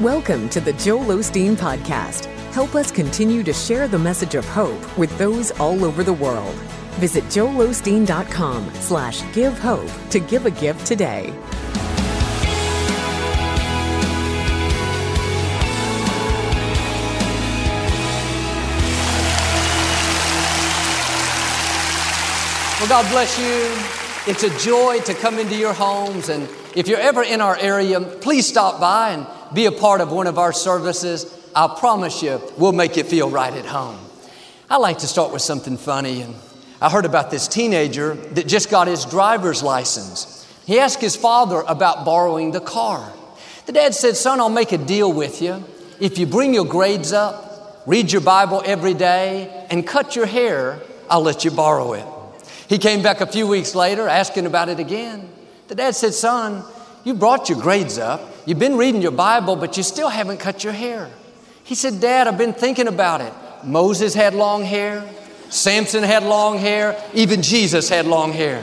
Welcome to the Joel Osteen Podcast. Help us continue to share the message of hope with those all over the world. Visit joelosteen.com slash give hope to give a gift today. Well, God bless you. It's a joy to come into your homes. And if you're ever in our area, please stop by and be a part of one of our services. I promise you, we'll make you feel right at home. I like to start with something funny. And I heard about this teenager that just got his driver's license. He asked his father about borrowing the car. The dad said, Son, I'll make a deal with you. If you bring your grades up, read your Bible every day, and cut your hair, I'll let you borrow it. He came back a few weeks later asking about it again. The dad said, Son, you brought your grades up. You've been reading your Bible, but you still haven't cut your hair. He said, Dad, I've been thinking about it. Moses had long hair, Samson had long hair, even Jesus had long hair.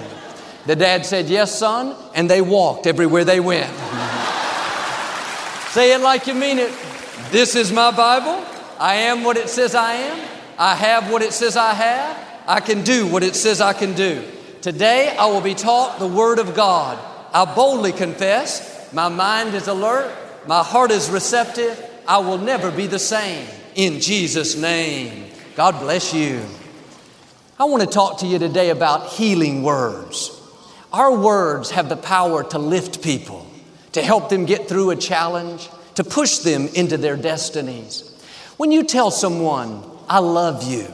The dad said, Yes, son, and they walked everywhere they went. Say it like you mean it. This is my Bible. I am what it says I am. I have what it says I have. I can do what it says I can do. Today I will be taught the Word of God. I boldly confess, my mind is alert, my heart is receptive. I will never be the same. In Jesus' name. God bless you. I want to talk to you today about healing words. Our words have the power to lift people, to help them get through a challenge, to push them into their destinies. When you tell someone, I love you,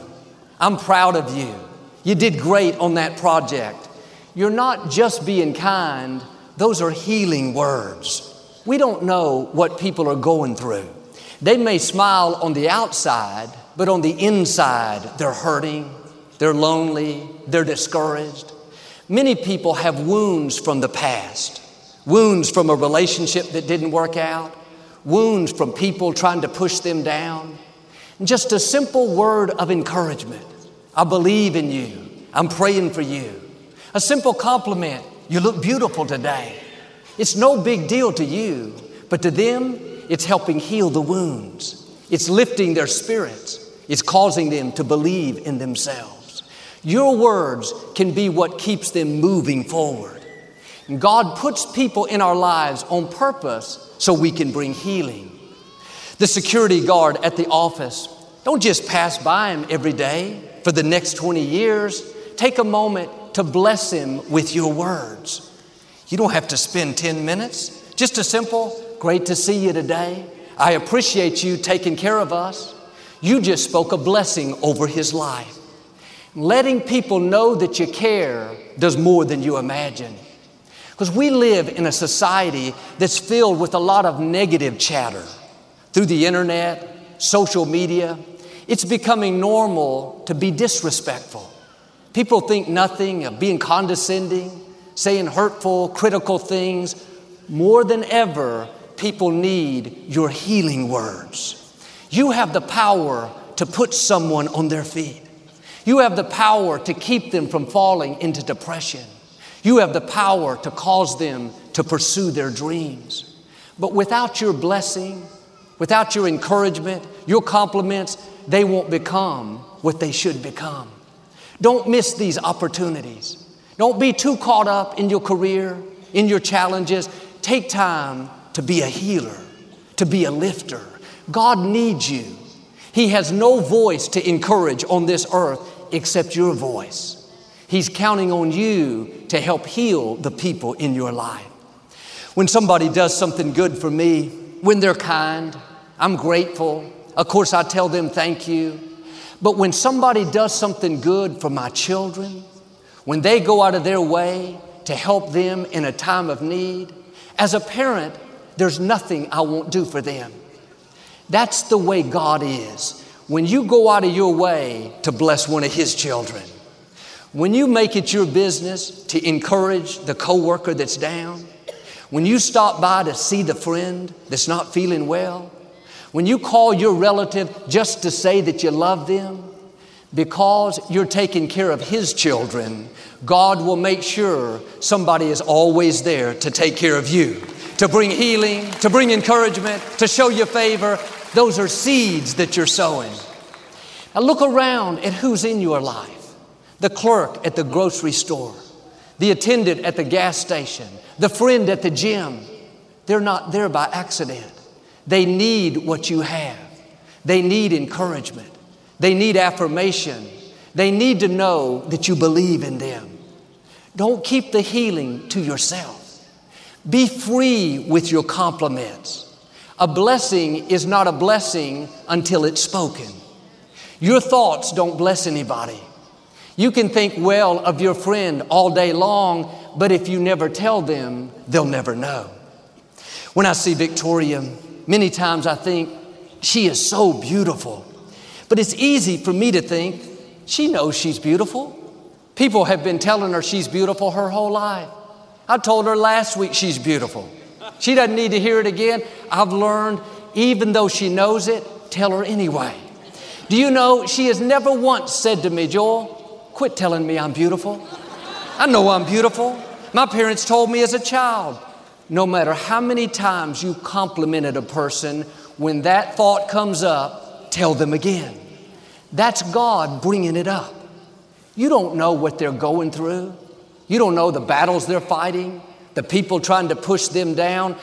I'm proud of you. You did great on that project. You're not just being kind, those are healing words. We don't know what people are going through. They may smile on the outside, but on the inside, they're hurting, they're lonely, they're discouraged. Many people have wounds from the past wounds from a relationship that didn't work out, wounds from people trying to push them down. Just a simple word of encouragement I believe in you. I'm praying for you. A simple compliment. You look beautiful today. It's no big deal to you, but to them, it's helping heal the wounds. It's lifting their spirits. It's causing them to believe in themselves. Your words can be what keeps them moving forward. God puts people in our lives on purpose so we can bring healing. The security guard at the office, don't just pass by him every day for the next 20 years, take a moment to bless him with your words. You don't have to spend 10 minutes. Just a simple, great to see you today. I appreciate you taking care of us. You just spoke a blessing over his life. Letting people know that you care does more than you imagine. Because we live in a society that's filled with a lot of negative chatter through the internet, social media, it's becoming normal to be disrespectful. People think nothing of being condescending, saying hurtful, critical things. More than ever, people need your healing words. You have the power to put someone on their feet. You have the power to keep them from falling into depression. You have the power to cause them to pursue their dreams. But without your blessing, without your encouragement, your compliments, they won't become what they should become. Don't miss these opportunities. Don't be too caught up in your career, in your challenges. Take time to be a healer, to be a lifter. God needs you. He has no voice to encourage on this earth except your voice. He's counting on you to help heal the people in your life. When somebody does something good for me, when they're kind, I'm grateful. Of course, I tell them thank you. But when somebody does something good for my children, when they go out of their way to help them in a time of need, as a parent, there's nothing I won't do for them. That's the way God is. When you go out of your way to bless one of His children, when you make it your business to encourage the coworker that's down, when you stop by to see the friend that's not feeling well, when you call your relative just to say that you love them, because you're taking care of His children, God will make sure somebody is always there to take care of you, to bring healing, to bring encouragement, to show you favor. Those are seeds that you're sowing. Now look around at who's in your life the clerk at the grocery store, the attendant at the gas station, the friend at the gym. They're not there by accident. They need what you have. They need encouragement. They need affirmation. They need to know that you believe in them. Don't keep the healing to yourself. Be free with your compliments. A blessing is not a blessing until it's spoken. Your thoughts don't bless anybody. You can think well of your friend all day long, but if you never tell them, they'll never know. When I see Victoria, many times I think she is so beautiful. But it's easy for me to think she knows she's beautiful. People have been telling her she's beautiful her whole life. I told her last week she's beautiful. She doesn't need to hear it again. I've learned, even though she knows it, tell her anyway. Do you know she has never once said to me, Joel, quit telling me I'm beautiful? I know I'm beautiful. My parents told me as a child, no matter how many times you complimented a person, when that thought comes up, tell them again. That's God bringing it up. You don't know what they're going through. You don't know the battles they're fighting, the people trying to push them down.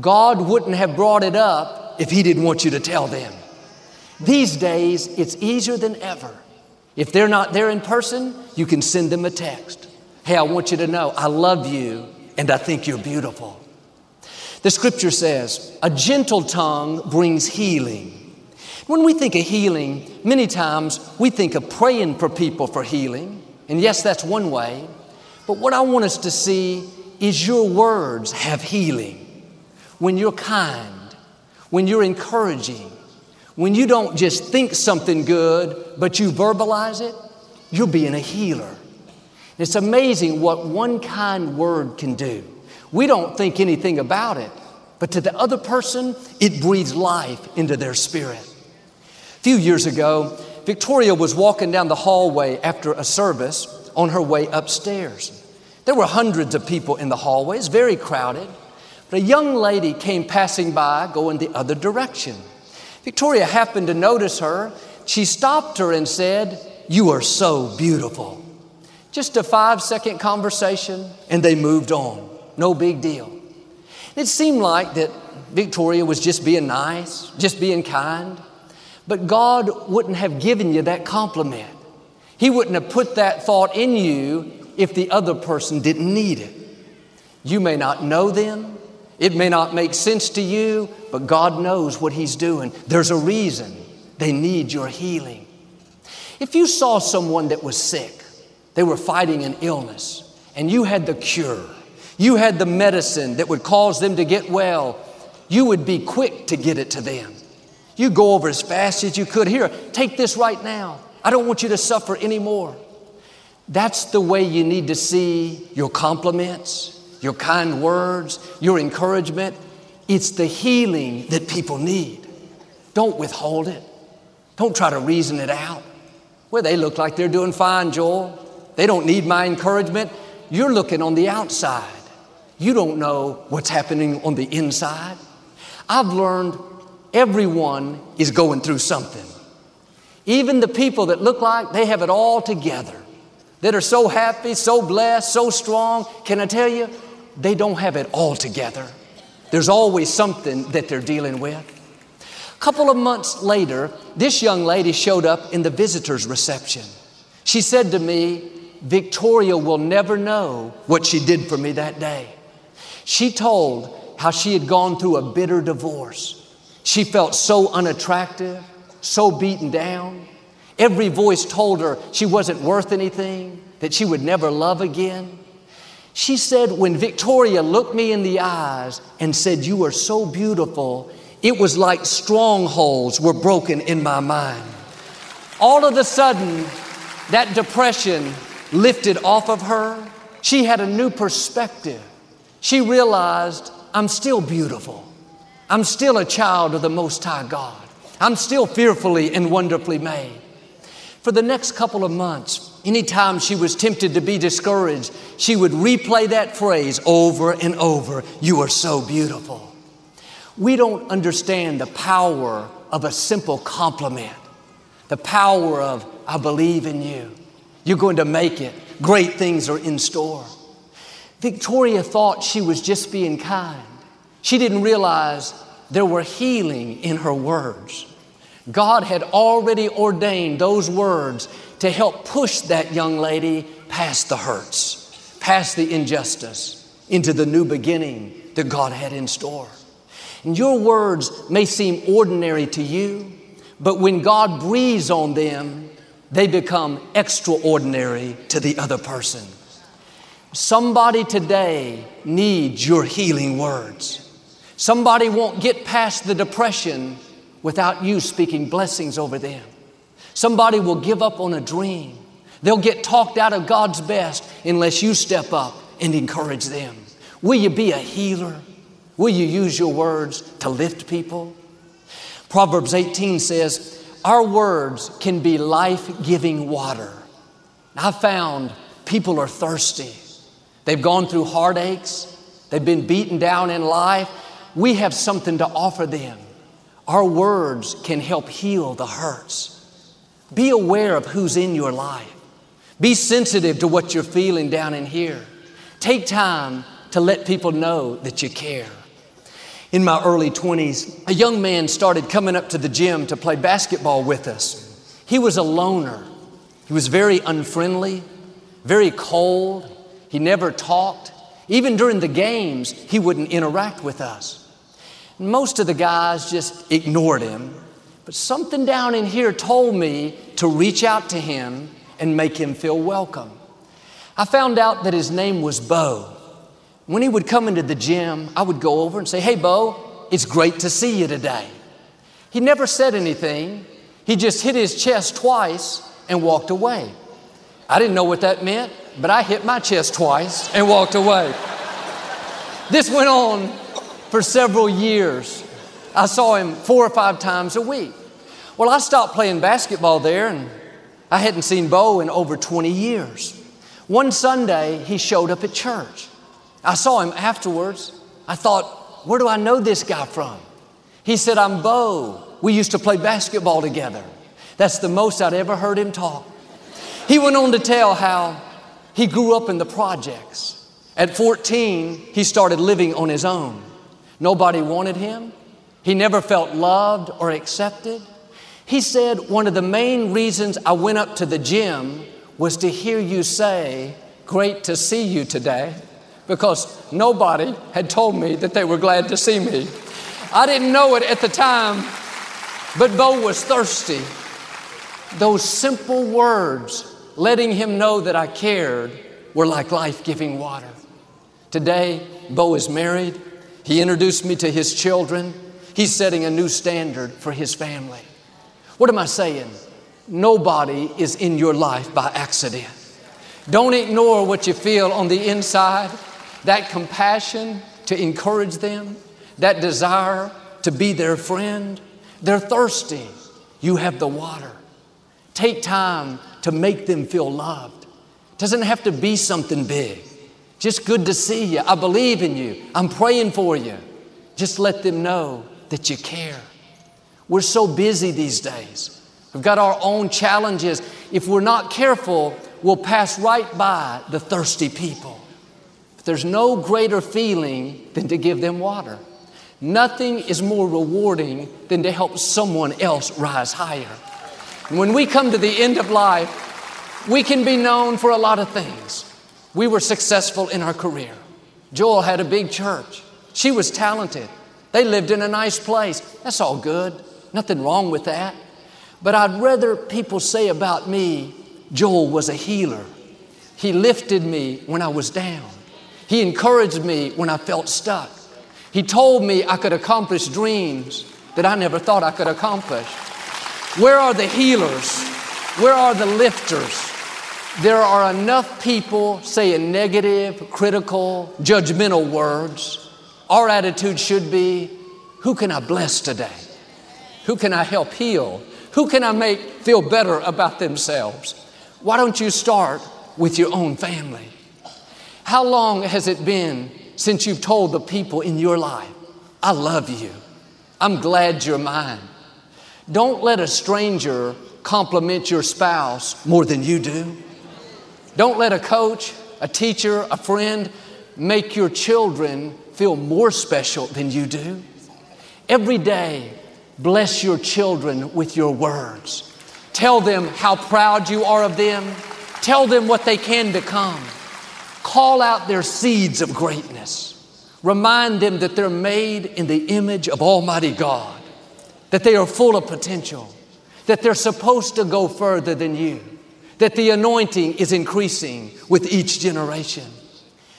God wouldn't have brought it up if He didn't want you to tell them. These days, it's easier than ever. If they're not there in person, you can send them a text. Hey, I want you to know I love you and I think you're beautiful. The scripture says, a gentle tongue brings healing. When we think of healing, many times we think of praying for people for healing. And yes, that's one way. But what I want us to see is your words have healing. When you're kind, when you're encouraging, when you don't just think something good, but you verbalize it, you're being a healer. It's amazing what one kind word can do. We don't think anything about it, but to the other person, it breathes life into their spirit. A few years ago, Victoria was walking down the hallway after a service on her way upstairs. There were hundreds of people in the hallways, very crowded. But a young lady came passing by, going the other direction. Victoria happened to notice her. She stopped her and said, You are so beautiful. Just a five second conversation, and they moved on. No big deal. It seemed like that Victoria was just being nice, just being kind. But God wouldn't have given you that compliment. He wouldn't have put that thought in you if the other person didn't need it. You may not know them, it may not make sense to you, but God knows what He's doing. There's a reason they need your healing. If you saw someone that was sick, they were fighting an illness, and you had the cure, you had the medicine that would cause them to get well, you would be quick to get it to them. You go over as fast as you could. Here, take this right now. I don't want you to suffer anymore. That's the way you need to see your compliments, your kind words, your encouragement. It's the healing that people need. Don't withhold it. Don't try to reason it out. Well, they look like they're doing fine, Joel. They don't need my encouragement. You're looking on the outside. You don't know what's happening on the inside. I've learned everyone is going through something. Even the people that look like they have it all together, that are so happy, so blessed, so strong, can I tell you, they don't have it all together. There's always something that they're dealing with. A couple of months later, this young lady showed up in the visitor's reception. She said to me, Victoria will never know what she did for me that day. She told how she had gone through a bitter divorce. She felt so unattractive, so beaten down. Every voice told her she wasn't worth anything, that she would never love again. She said, when Victoria looked me in the eyes and said, You are so beautiful, it was like strongholds were broken in my mind. All of a sudden, that depression lifted off of her. She had a new perspective. She realized, I'm still beautiful. I'm still a child of the Most High God. I'm still fearfully and wonderfully made. For the next couple of months, anytime she was tempted to be discouraged, she would replay that phrase over and over You are so beautiful. We don't understand the power of a simple compliment, the power of, I believe in you. You're going to make it. Great things are in store. Victoria thought she was just being kind. She didn't realize there were healing in her words. God had already ordained those words to help push that young lady past the hurts, past the injustice, into the new beginning that God had in store. And your words may seem ordinary to you, but when God breathes on them, they become extraordinary to the other person. Somebody today needs your healing words. Somebody won't get past the depression without you speaking blessings over them. Somebody will give up on a dream. They'll get talked out of God's best unless you step up and encourage them. Will you be a healer? Will you use your words to lift people? Proverbs 18 says, Our words can be life giving water. I found people are thirsty. They've gone through heartaches, they've been beaten down in life. We have something to offer them. Our words can help heal the hurts. Be aware of who's in your life. Be sensitive to what you're feeling down in here. Take time to let people know that you care. In my early 20s, a young man started coming up to the gym to play basketball with us. He was a loner. He was very unfriendly, very cold. He never talked. Even during the games, he wouldn't interact with us. Most of the guys just ignored him, but something down in here told me to reach out to him and make him feel welcome. I found out that his name was Bo. When he would come into the gym, I would go over and say, Hey, Bo, it's great to see you today. He never said anything. He just hit his chest twice and walked away. I didn't know what that meant, but I hit my chest twice and walked away. This went on for several years. I saw him four or five times a week. Well, I stopped playing basketball there and I hadn't seen Bo in over 20 years. One Sunday, he showed up at church. I saw him afterwards. I thought, where do I know this guy from? He said, I'm Bo. We used to play basketball together. That's the most I'd ever heard him talk. He went on to tell how he grew up in the projects. At 14, he started living on his own. Nobody wanted him. He never felt loved or accepted. He said, One of the main reasons I went up to the gym was to hear you say, Great to see you today because nobody had told me that they were glad to see me. I didn't know it at the time, but Bo was thirsty. Those simple words, letting him know that I cared, were like life giving water. Today, Bo is married. He introduced me to his children. He's setting a new standard for his family. What am I saying? Nobody is in your life by accident. Don't ignore what you feel on the inside that compassion to encourage them, that desire to be their friend. They're thirsty. You have the water. Take time to make them feel loved. It Doesn't have to be something big. Just good to see you. I believe in you. I'm praying for you. Just let them know that you care. We're so busy these days. We've got our own challenges. If we're not careful, we'll pass right by the thirsty people. But There's no greater feeling than to give them water. Nothing is more rewarding than to help someone else rise higher. When we come to the end of life, we can be known for a lot of things. We were successful in our career. Joel had a big church. She was talented. They lived in a nice place. That's all good. Nothing wrong with that. But I'd rather people say about me, Joel was a healer. He lifted me when I was down. He encouraged me when I felt stuck. He told me I could accomplish dreams that I never thought I could accomplish. Where are the healers? Where are the lifters? There are enough people saying negative, critical, judgmental words. Our attitude should be who can I bless today? Who can I help heal? Who can I make feel better about themselves? Why don't you start with your own family? How long has it been since you've told the people in your life, I love you? I'm glad you're mine. Don't let a stranger compliment your spouse more than you do. Don't let a coach, a teacher, a friend make your children feel more special than you do. Every day, bless your children with your words. Tell them how proud you are of them. Tell them what they can become. Call out their seeds of greatness. Remind them that they're made in the image of Almighty God, that they are full of potential, that they're supposed to go further than you, that the anointing is increasing with each generation.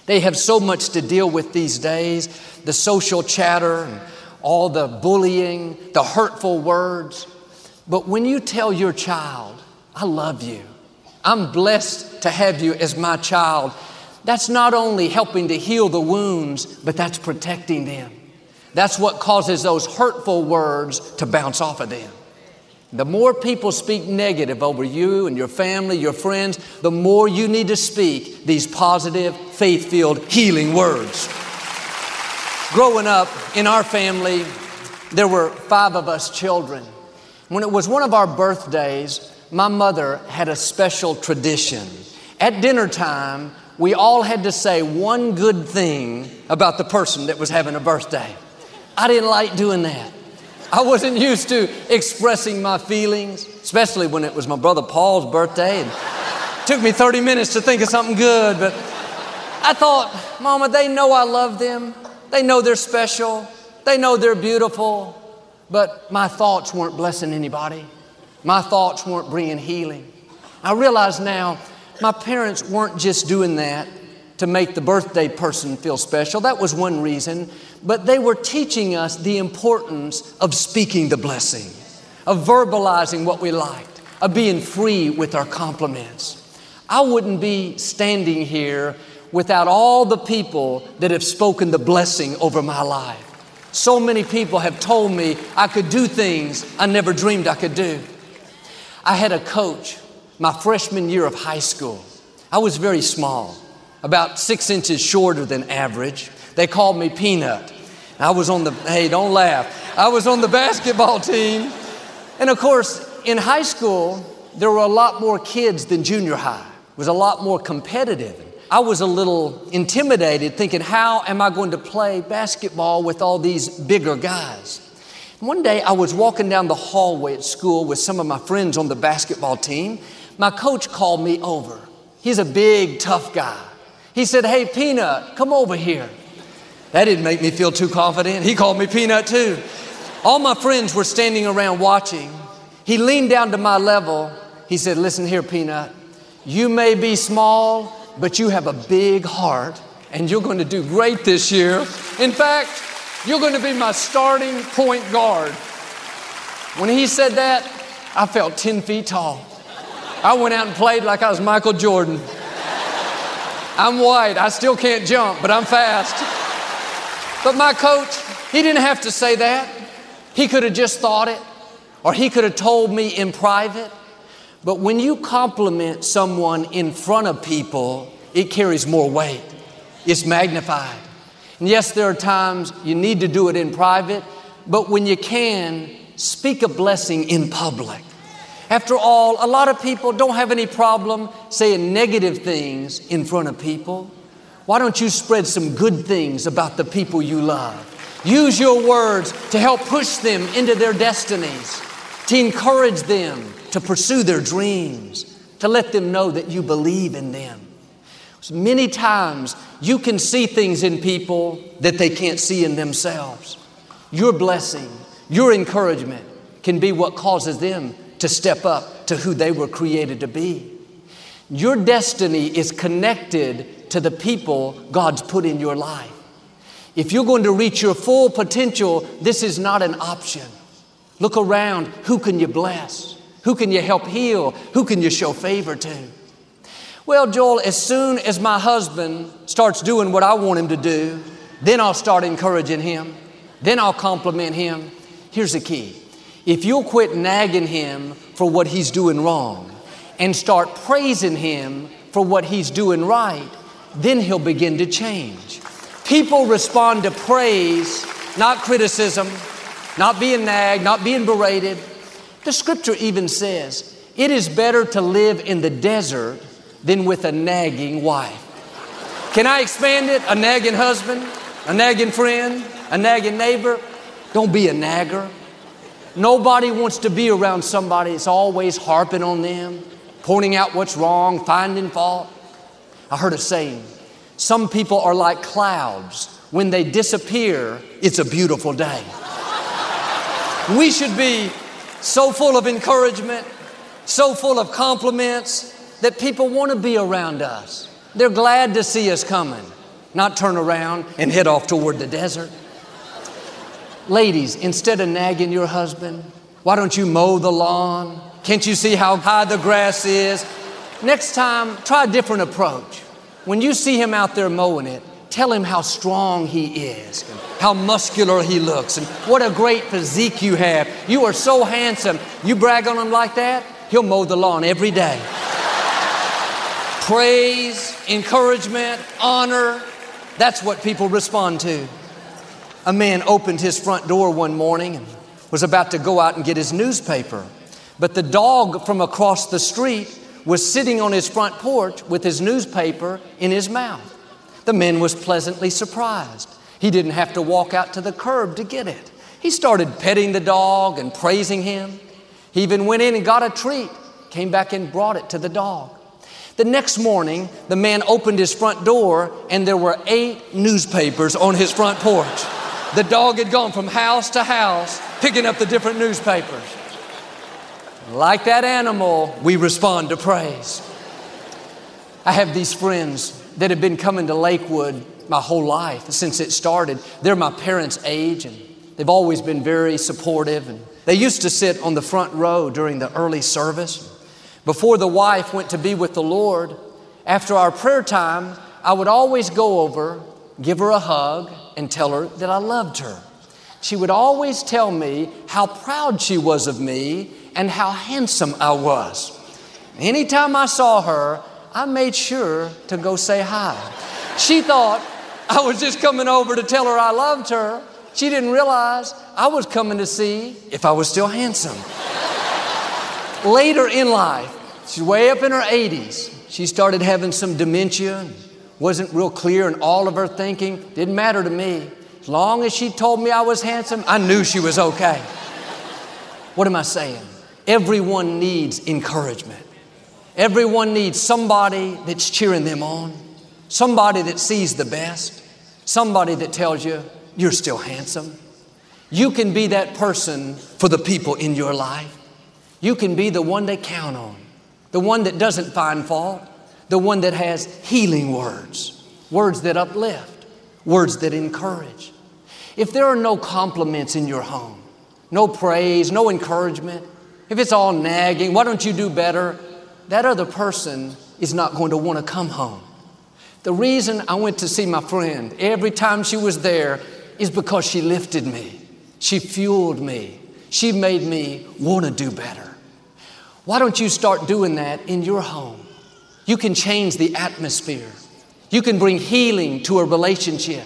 They have so much to deal with these days the social chatter, all the bullying, the hurtful words. But when you tell your child, I love you, I'm blessed to have you as my child, that's not only helping to heal the wounds, but that's protecting them. That's what causes those hurtful words to bounce off of them. The more people speak negative over you and your family, your friends, the more you need to speak these positive, faith filled, healing words. Growing up in our family, there were five of us children. When it was one of our birthdays, my mother had a special tradition. At dinner time, we all had to say one good thing about the person that was having a birthday. I didn't like doing that. I wasn't used to expressing my feelings, especially when it was my brother Paul's birthday. And it took me 30 minutes to think of something good, but I thought, Mama, they know I love them. They know they're special. They know they're beautiful. But my thoughts weren't blessing anybody. My thoughts weren't bringing healing. I realize now my parents weren't just doing that to make the birthday person feel special. That was one reason. But they were teaching us the importance of speaking the blessing, of verbalizing what we liked, of being free with our compliments. I wouldn't be standing here without all the people that have spoken the blessing over my life. So many people have told me I could do things I never dreamed I could do. I had a coach my freshman year of high school. I was very small, about six inches shorter than average. They called me Peanut. I was on the, hey, don't laugh. I was on the basketball team. And of course, in high school, there were a lot more kids than junior high. It was a lot more competitive. I was a little intimidated, thinking, how am I going to play basketball with all these bigger guys? One day I was walking down the hallway at school with some of my friends on the basketball team, my coach called me over. He's a big, tough guy. He said, Hey, Peanut, come over here. That didn't make me feel too confident. He called me Peanut too. All my friends were standing around watching. He leaned down to my level. He said, Listen here, Peanut. You may be small, but you have a big heart, and you're going to do great this year. In fact, you're going to be my starting point guard. When he said that, I felt 10 feet tall. I went out and played like I was Michael Jordan. I'm white. I still can't jump, but I'm fast. But my coach, he didn't have to say that. He could have just thought it, or he could have told me in private. But when you compliment someone in front of people, it carries more weight. It's magnified. And yes, there are times you need to do it in private, but when you can, speak a blessing in public. After all, a lot of people don't have any problem saying negative things in front of people. Why don't you spread some good things about the people you love? Use your words to help push them into their destinies, to encourage them to pursue their dreams, to let them know that you believe in them. Many times you can see things in people that they can't see in themselves. Your blessing, your encouragement can be what causes them to step up to who they were created to be. Your destiny is connected to the people God's put in your life. If you're going to reach your full potential, this is not an option. Look around. Who can you bless? Who can you help heal? Who can you show favor to? Well, Joel, as soon as my husband starts doing what I want him to do, then I'll start encouraging him. Then I'll compliment him. Here's the key If you'll quit nagging him for what he's doing wrong and start praising him for what he's doing right, then he'll begin to change. People respond to praise, not criticism, not being nagged, not being berated. The scripture even says it is better to live in the desert than with a nagging wife. Can I expand it? A nagging husband, a nagging friend, a nagging neighbor. Don't be a nagger. Nobody wants to be around somebody that's always harping on them, pointing out what's wrong, finding fault. I heard a saying some people are like clouds. When they disappear, it's a beautiful day. we should be so full of encouragement, so full of compliments that people want to be around us. They're glad to see us coming, not turn around and head off toward the desert. Ladies, instead of nagging your husband, why don't you mow the lawn? Can't you see how high the grass is? Next time, try a different approach. When you see him out there mowing it, tell him how strong he is, how muscular he looks, and what a great physique you have. You are so handsome. You brag on him like that, he'll mow the lawn every day. Praise, encouragement, honor, that's what people respond to. A man opened his front door one morning and was about to go out and get his newspaper. But the dog from across the street was sitting on his front porch with his newspaper in his mouth. The man was pleasantly surprised. He didn't have to walk out to the curb to get it. He started petting the dog and praising him. He even went in and got a treat, came back and brought it to the dog. The next morning, the man opened his front door and there were eight newspapers on his front porch. The dog had gone from house to house picking up the different newspapers. Like that animal, we respond to praise. I have these friends that have been coming to Lakewood my whole life since it started. They're my parents' age and they've always been very supportive. And they used to sit on the front row during the early service. Before the wife went to be with the Lord, after our prayer time, I would always go over, give her a hug, and tell her that I loved her. She would always tell me how proud she was of me and how handsome I was. Anytime I saw her, I made sure to go say hi. She thought I was just coming over to tell her I loved her. She didn't realize I was coming to see if I was still handsome. Later in life, she's way up in her 80s. She started having some dementia, wasn't real clear in all of her thinking. Didn't matter to me. As long as she told me I was handsome, I knew she was okay. What am I saying? Everyone needs encouragement. Everyone needs somebody that's cheering them on, somebody that sees the best, somebody that tells you you're still handsome. You can be that person for the people in your life. You can be the one they count on, the one that doesn't find fault, the one that has healing words, words that uplift, words that encourage. If there are no compliments in your home, no praise, no encouragement, if it's all nagging, why don't you do better? that other person is not going to want to come home. The reason I went to see my friend every time she was there is because she lifted me, she fueled me, she made me want to do better. Why don't you start doing that in your home? You can change the atmosphere. You can bring healing to a relationship.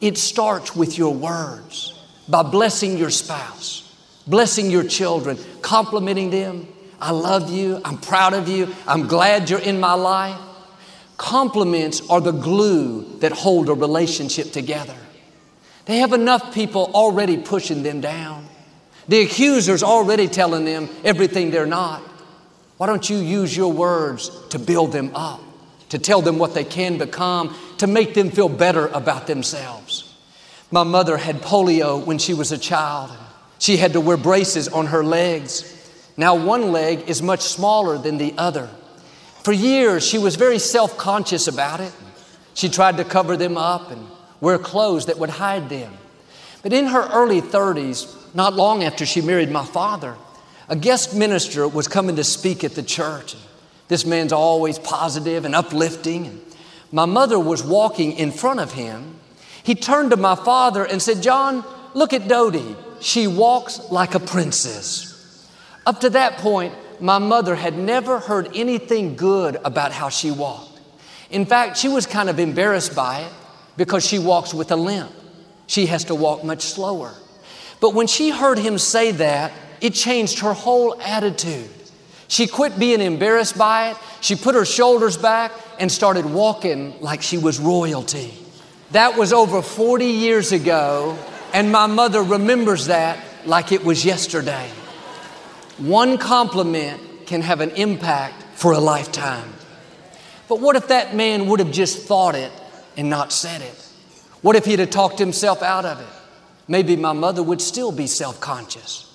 It starts with your words by blessing your spouse, blessing your children, complimenting them, I love you. I'm proud of you. I'm glad you're in my life. Compliments are the glue that hold a relationship together. They have enough people already pushing them down. The accuser's already telling them everything they're not. Why don't you use your words to build them up, to tell them what they can become, to make them feel better about themselves? My mother had polio when she was a child. She had to wear braces on her legs. Now, one leg is much smaller than the other. For years, she was very self conscious about it. She tried to cover them up and wear clothes that would hide them. But in her early 30s, not long after she married my father, a guest minister was coming to speak at the church. This man's always positive and uplifting. My mother was walking in front of him. He turned to my father and said, John, look at Dodie. she walks like a princess. Up to that point, my mother had never heard anything good about how she walked. In fact, she was kind of embarrassed by it because she walks with a limp. She has to walk much slower. But when she heard him say that, it changed her whole attitude. She quit being embarrassed by it. She put her shoulders back and started walking like she was royalty. That was over 40 years ago, and my mother remembers that like it was yesterday. One compliment can have an impact for a lifetime. But what if that man would have just thought it and not said it? What if he'd have talked himself out of it? Maybe my mother would still be self conscious.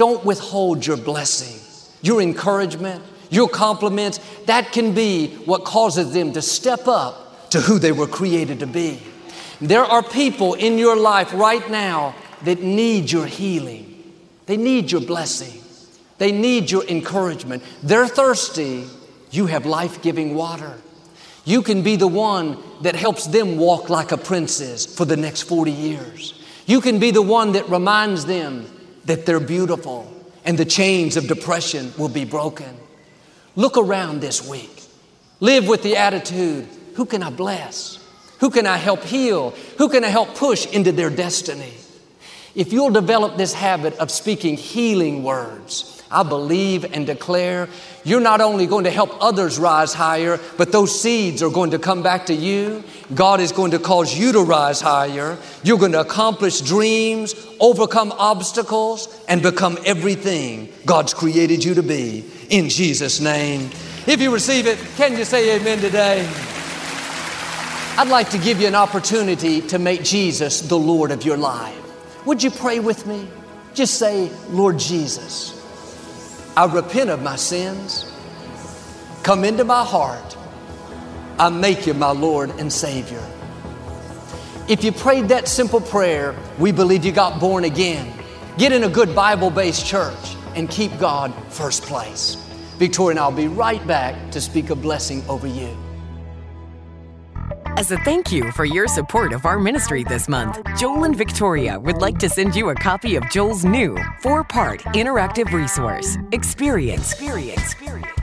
Don't withhold your blessing, your encouragement, your compliments. That can be what causes them to step up to who they were created to be. There are people in your life right now that need your healing, they need your blessing, they need your encouragement. They're thirsty, you have life giving water. You can be the one that helps them walk like a princess for the next 40 years. You can be the one that reminds them that they're beautiful and the chains of depression will be broken. Look around this week. Live with the attitude who can I bless? Who can I help heal? Who can I help push into their destiny? If you'll develop this habit of speaking healing words, I believe and declare you're not only going to help others rise higher, but those seeds are going to come back to you. God is going to cause you to rise higher. You're going to accomplish dreams, overcome obstacles, and become everything God's created you to be. In Jesus' name. If you receive it, can you say amen today? I'd like to give you an opportunity to make Jesus the Lord of your life. Would you pray with me? Just say, Lord Jesus. I repent of my sins. Come into my heart. I make you my Lord and Savior. If you prayed that simple prayer, we believe you got born again. Get in a good Bible based church and keep God first place. Victoria and I'll be right back to speak a blessing over you. As a thank you for your support of our ministry this month, Joel and Victoria would like to send you a copy of Joel's new four part interactive resource Experience. Experience. Experience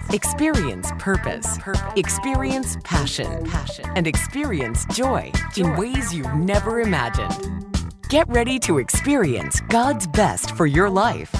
purpose, purpose. experience passion, passion, and experience joy, joy in ways you've never imagined. Get ready to experience God's best for your life.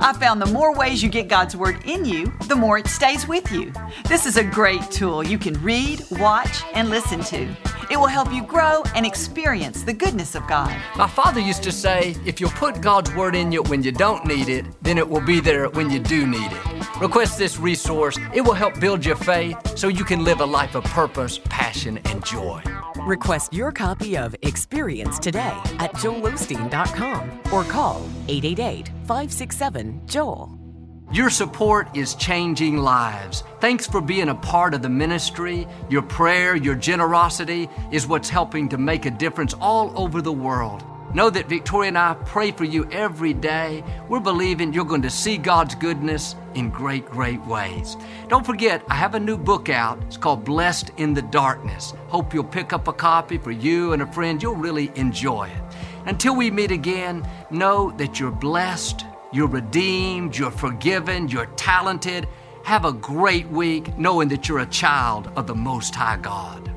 I found the more ways you get God's Word in you, the more it stays with you. This is a great tool you can read, watch, and listen to. It will help you grow and experience the goodness of God. My father used to say, if you put God's Word in you when you don't need it, then it will be there when you do need it. Request this resource. It will help build your faith so you can live a life of purpose, passion, and joy. Request your copy of Experience today at joelosteen.com or call 888 567 Joel. Your support is changing lives. Thanks for being a part of the ministry. Your prayer, your generosity is what's helping to make a difference all over the world. Know that Victoria and I pray for you every day. We're believing you're going to see God's goodness in great, great ways. Don't forget, I have a new book out. It's called Blessed in the Darkness. Hope you'll pick up a copy for you and a friend. You'll really enjoy it. Until we meet again, know that you're blessed, you're redeemed, you're forgiven, you're talented. Have a great week knowing that you're a child of the Most High God.